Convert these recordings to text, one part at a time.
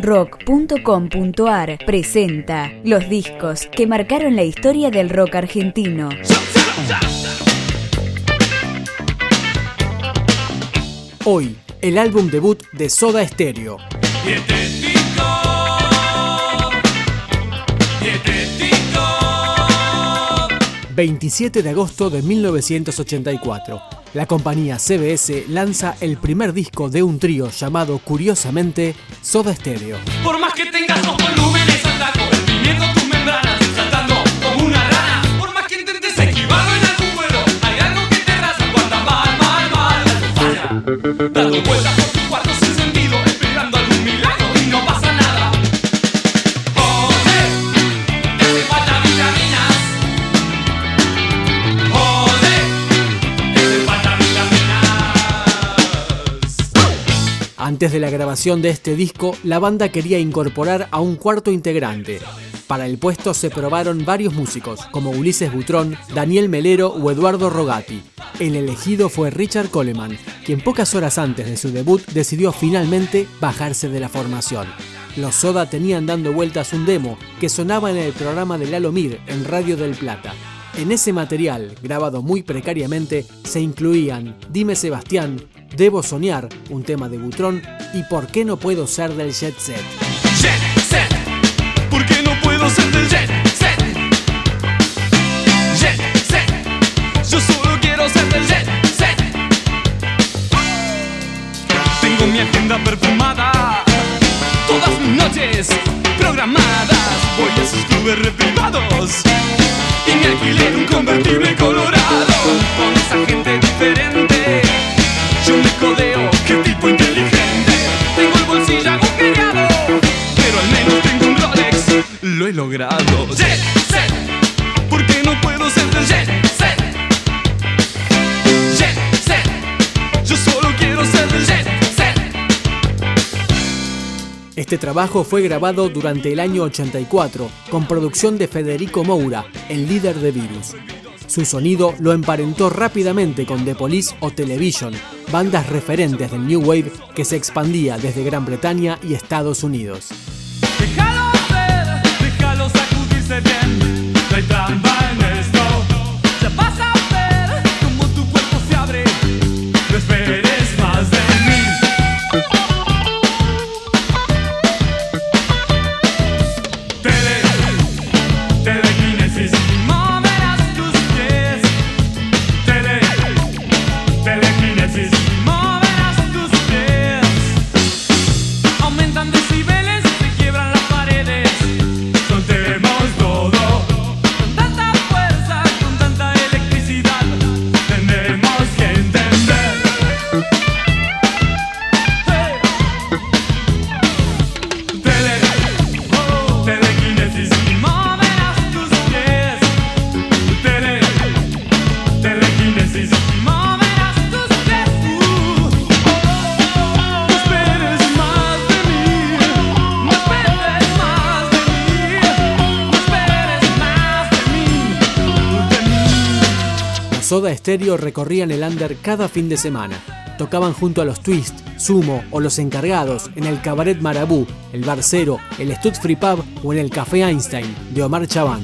Rock.com.ar presenta los discos que marcaron la historia del rock argentino. Hoy, el álbum debut de Soda Stereo. Dietético, dietético. 27 de agosto de 1984. La compañía CBS lanza el primer disco de un trío llamado curiosamente Soda Stereo. Por más que tengas dos volúmenes de la grabación de este disco, la banda quería incorporar a un cuarto integrante. Para el puesto se probaron varios músicos, como Ulises Butrón, Daniel Melero o Eduardo Rogati. El elegido fue Richard Coleman, quien pocas horas antes de su debut decidió finalmente bajarse de la formación. Los Soda tenían dando vueltas un demo que sonaba en el programa de Lalo Mir en Radio del Plata. En ese material, grabado muy precariamente, se incluían Dime Sebastián, Debo Soñar, un tema de Butrón, y ¿Por qué no puedo ser del Jet Set? Me un convertible colorado con esa gente diferente. Yo me codeo, qué tipo inteligente. Tengo el bolsillo agujereado, pero al menos tengo un Rolex. Lo he logrado. Este trabajo fue grabado durante el año 84, con producción de Federico Moura, el líder de Virus. Su sonido lo emparentó rápidamente con The Police o Television, bandas referentes del New Wave que se expandía desde Gran Bretaña y Estados Unidos. Recorrían el under cada fin de semana. Tocaban junto a los Twist, Sumo o Los Encargados en el Cabaret Marabú, el Bar Cero, el Stud Free Pub o en el Café Einstein de Omar Chaván.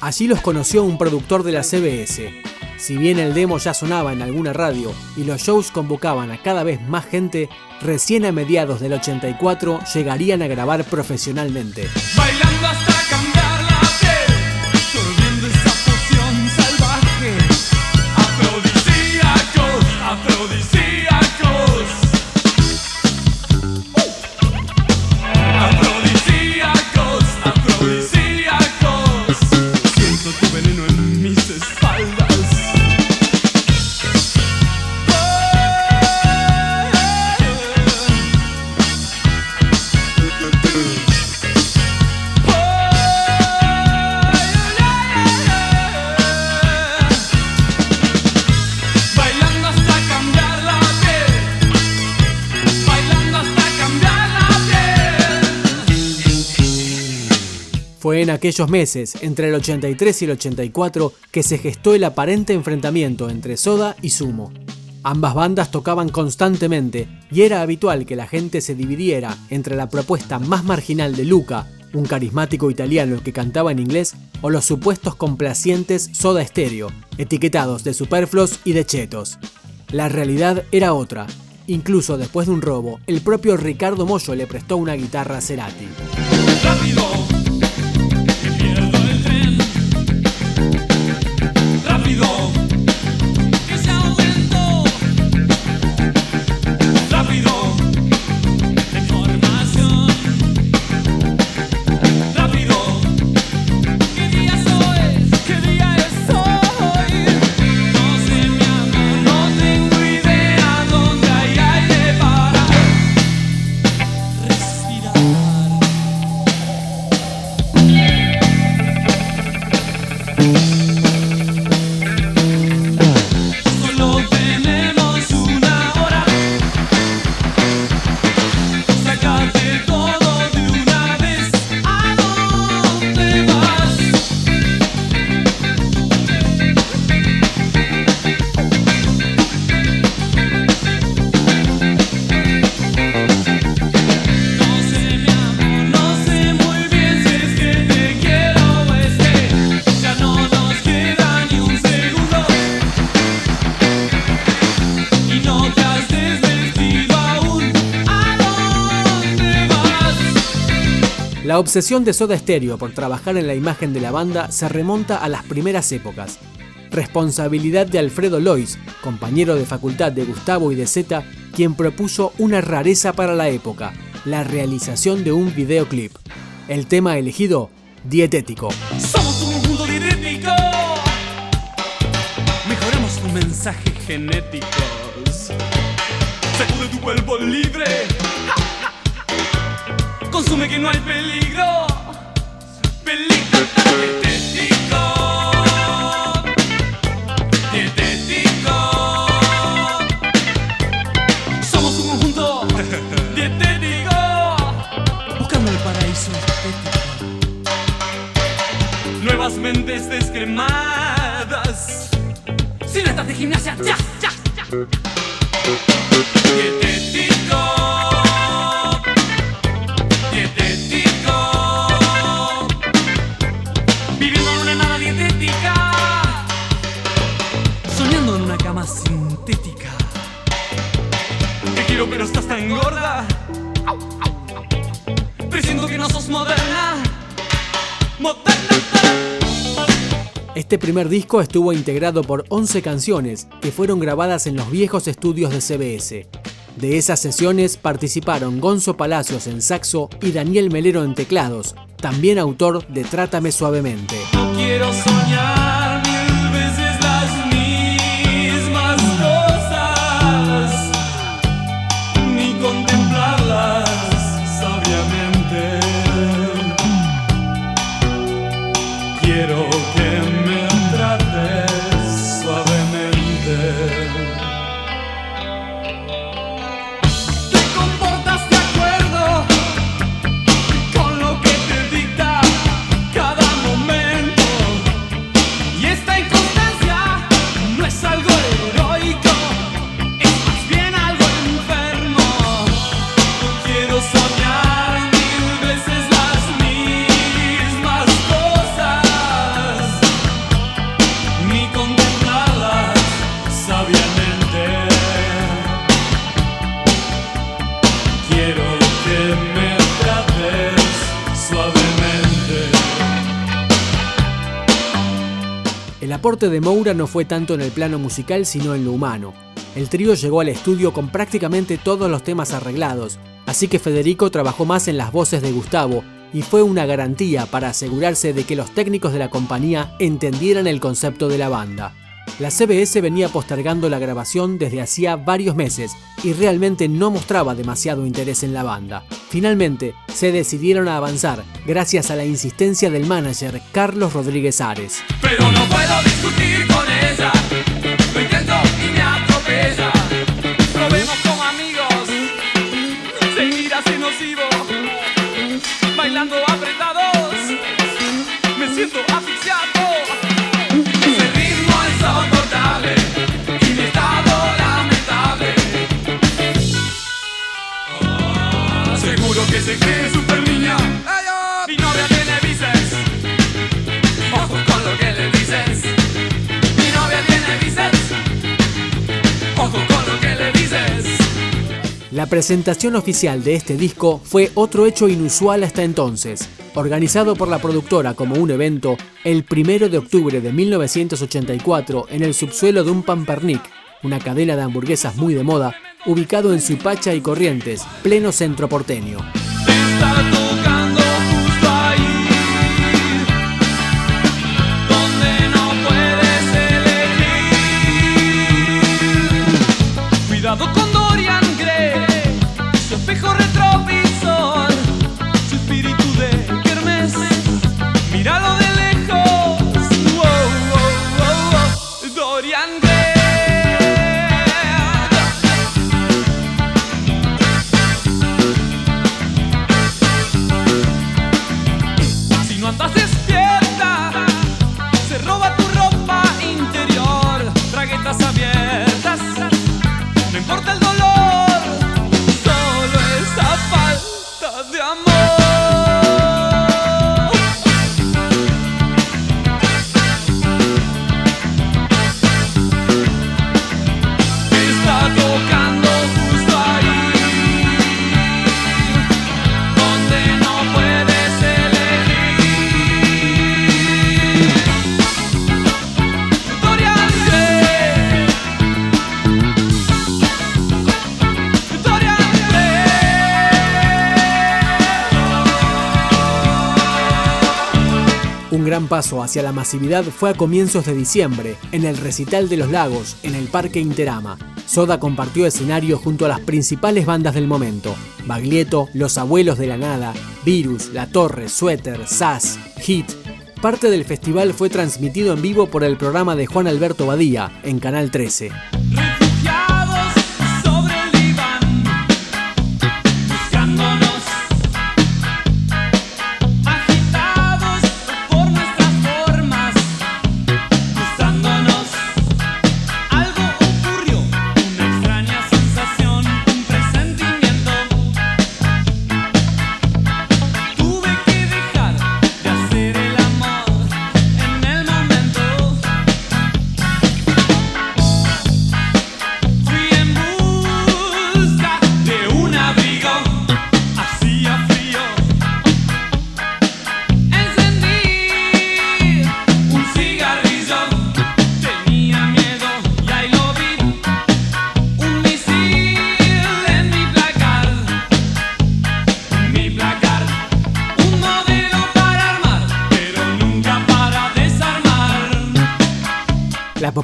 Allí los conoció un productor de la CBS. Si bien el demo ya sonaba en alguna radio y los shows convocaban a cada vez más gente, recién a mediados del 84 llegarían a grabar profesionalmente. Bailando hasta Fue en aquellos meses, entre el 83 y el 84, que se gestó el aparente enfrentamiento entre Soda y Sumo. Ambas bandas tocaban constantemente y era habitual que la gente se dividiera entre la propuesta más marginal de Luca, un carismático italiano que cantaba en inglés, o los supuestos complacientes Soda Stereo, etiquetados de superfluos y de chetos. La realidad era otra. Incluso después de un robo, el propio Ricardo Mollo le prestó una guitarra a Cerati. La obsesión de Soda Stereo por trabajar en la imagen de la banda se remonta a las primeras épocas. Responsabilidad de Alfredo Lois, compañero de facultad de Gustavo y de Zeta, quien propuso una rareza para la época, la realización de un videoclip. El tema elegido, dietético. Somos un mundo dietético. Mejoramos tu mensaje genético. Sacude tu cuerpo libre consume que no hay peligro. Peligro dietético. Dietético. Somos un conjunto dietético. Buscando el paraíso estético. Nuevas mentes descremadas. Sin estas de gimnasia, ya, ya, ya. Este primer disco estuvo integrado por 11 canciones que fueron grabadas en los viejos estudios de CBS. De esas sesiones participaron Gonzo Palacios en saxo y Daniel Melero en teclados, también autor de Trátame Suavemente. El aporte de Moura no fue tanto en el plano musical sino en lo humano. El trío llegó al estudio con prácticamente todos los temas arreglados, así que Federico trabajó más en las voces de Gustavo y fue una garantía para asegurarse de que los técnicos de la compañía entendieran el concepto de la banda. La CBS venía postergando la grabación desde hacía varios meses y realmente no mostraba demasiado interés en la banda. Finalmente, se decidieron a avanzar gracias a la insistencia del manager Carlos Rodríguez Ares. Pero no puedo discutir con ella. Se cree super niña. Mi novia tiene bíceps. Ojo con lo que le dices. Mi novia tiene bíceps. Ojo con lo que le dices. La presentación oficial de este disco fue otro hecho inusual hasta entonces. Organizado por la productora como un evento, el primero de octubre de 1984 en el subsuelo de un Pampernick, una cadena de hamburguesas muy de moda, ubicado en Suipacha y Corrientes, pleno centro porteño. Está gran paso hacia la masividad fue a comienzos de diciembre, en el recital de los lagos, en el Parque Interama. Soda compartió escenario junto a las principales bandas del momento: Baglietto, Los Abuelos de la Nada, Virus, La Torre, Suéter, Sass, Hit. Parte del festival fue transmitido en vivo por el programa de Juan Alberto Badía en Canal 13.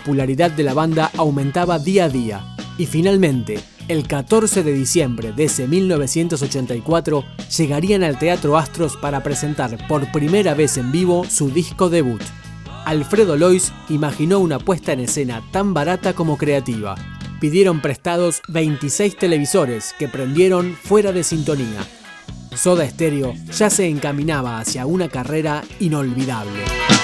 Popularidad de la banda aumentaba día a día y finalmente, el 14 de diciembre de ese 1984, llegarían al Teatro Astros para presentar por primera vez en vivo su disco debut. Alfredo Lois imaginó una puesta en escena tan barata como creativa. Pidieron prestados 26 televisores que prendieron fuera de sintonía. Soda Stereo ya se encaminaba hacia una carrera inolvidable.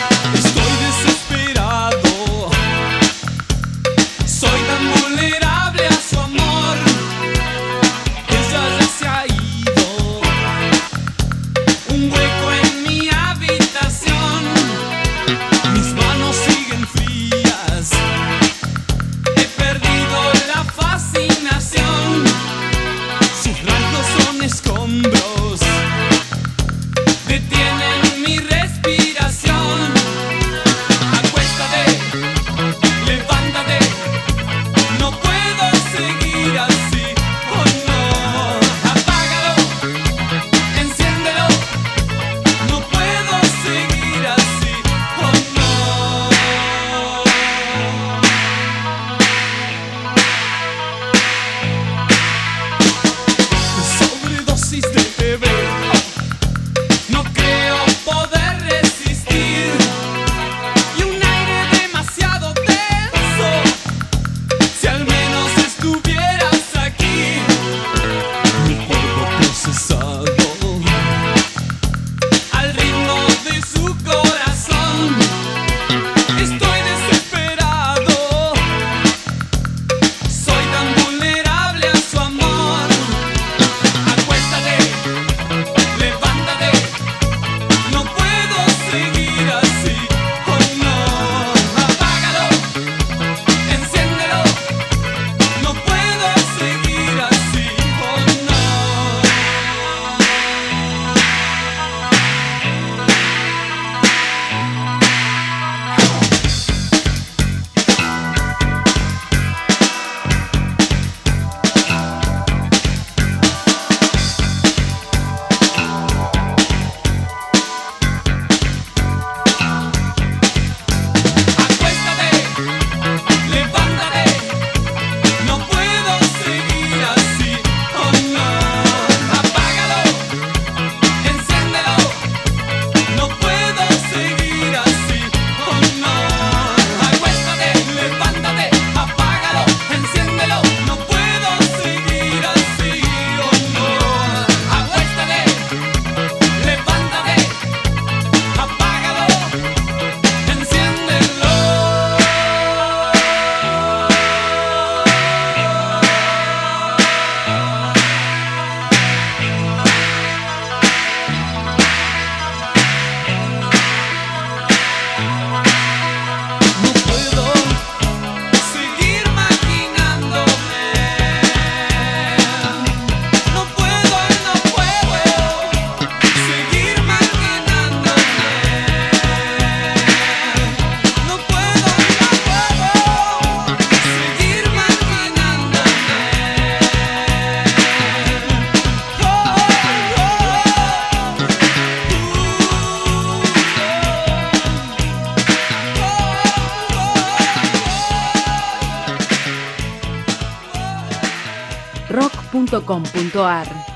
rock.com.ar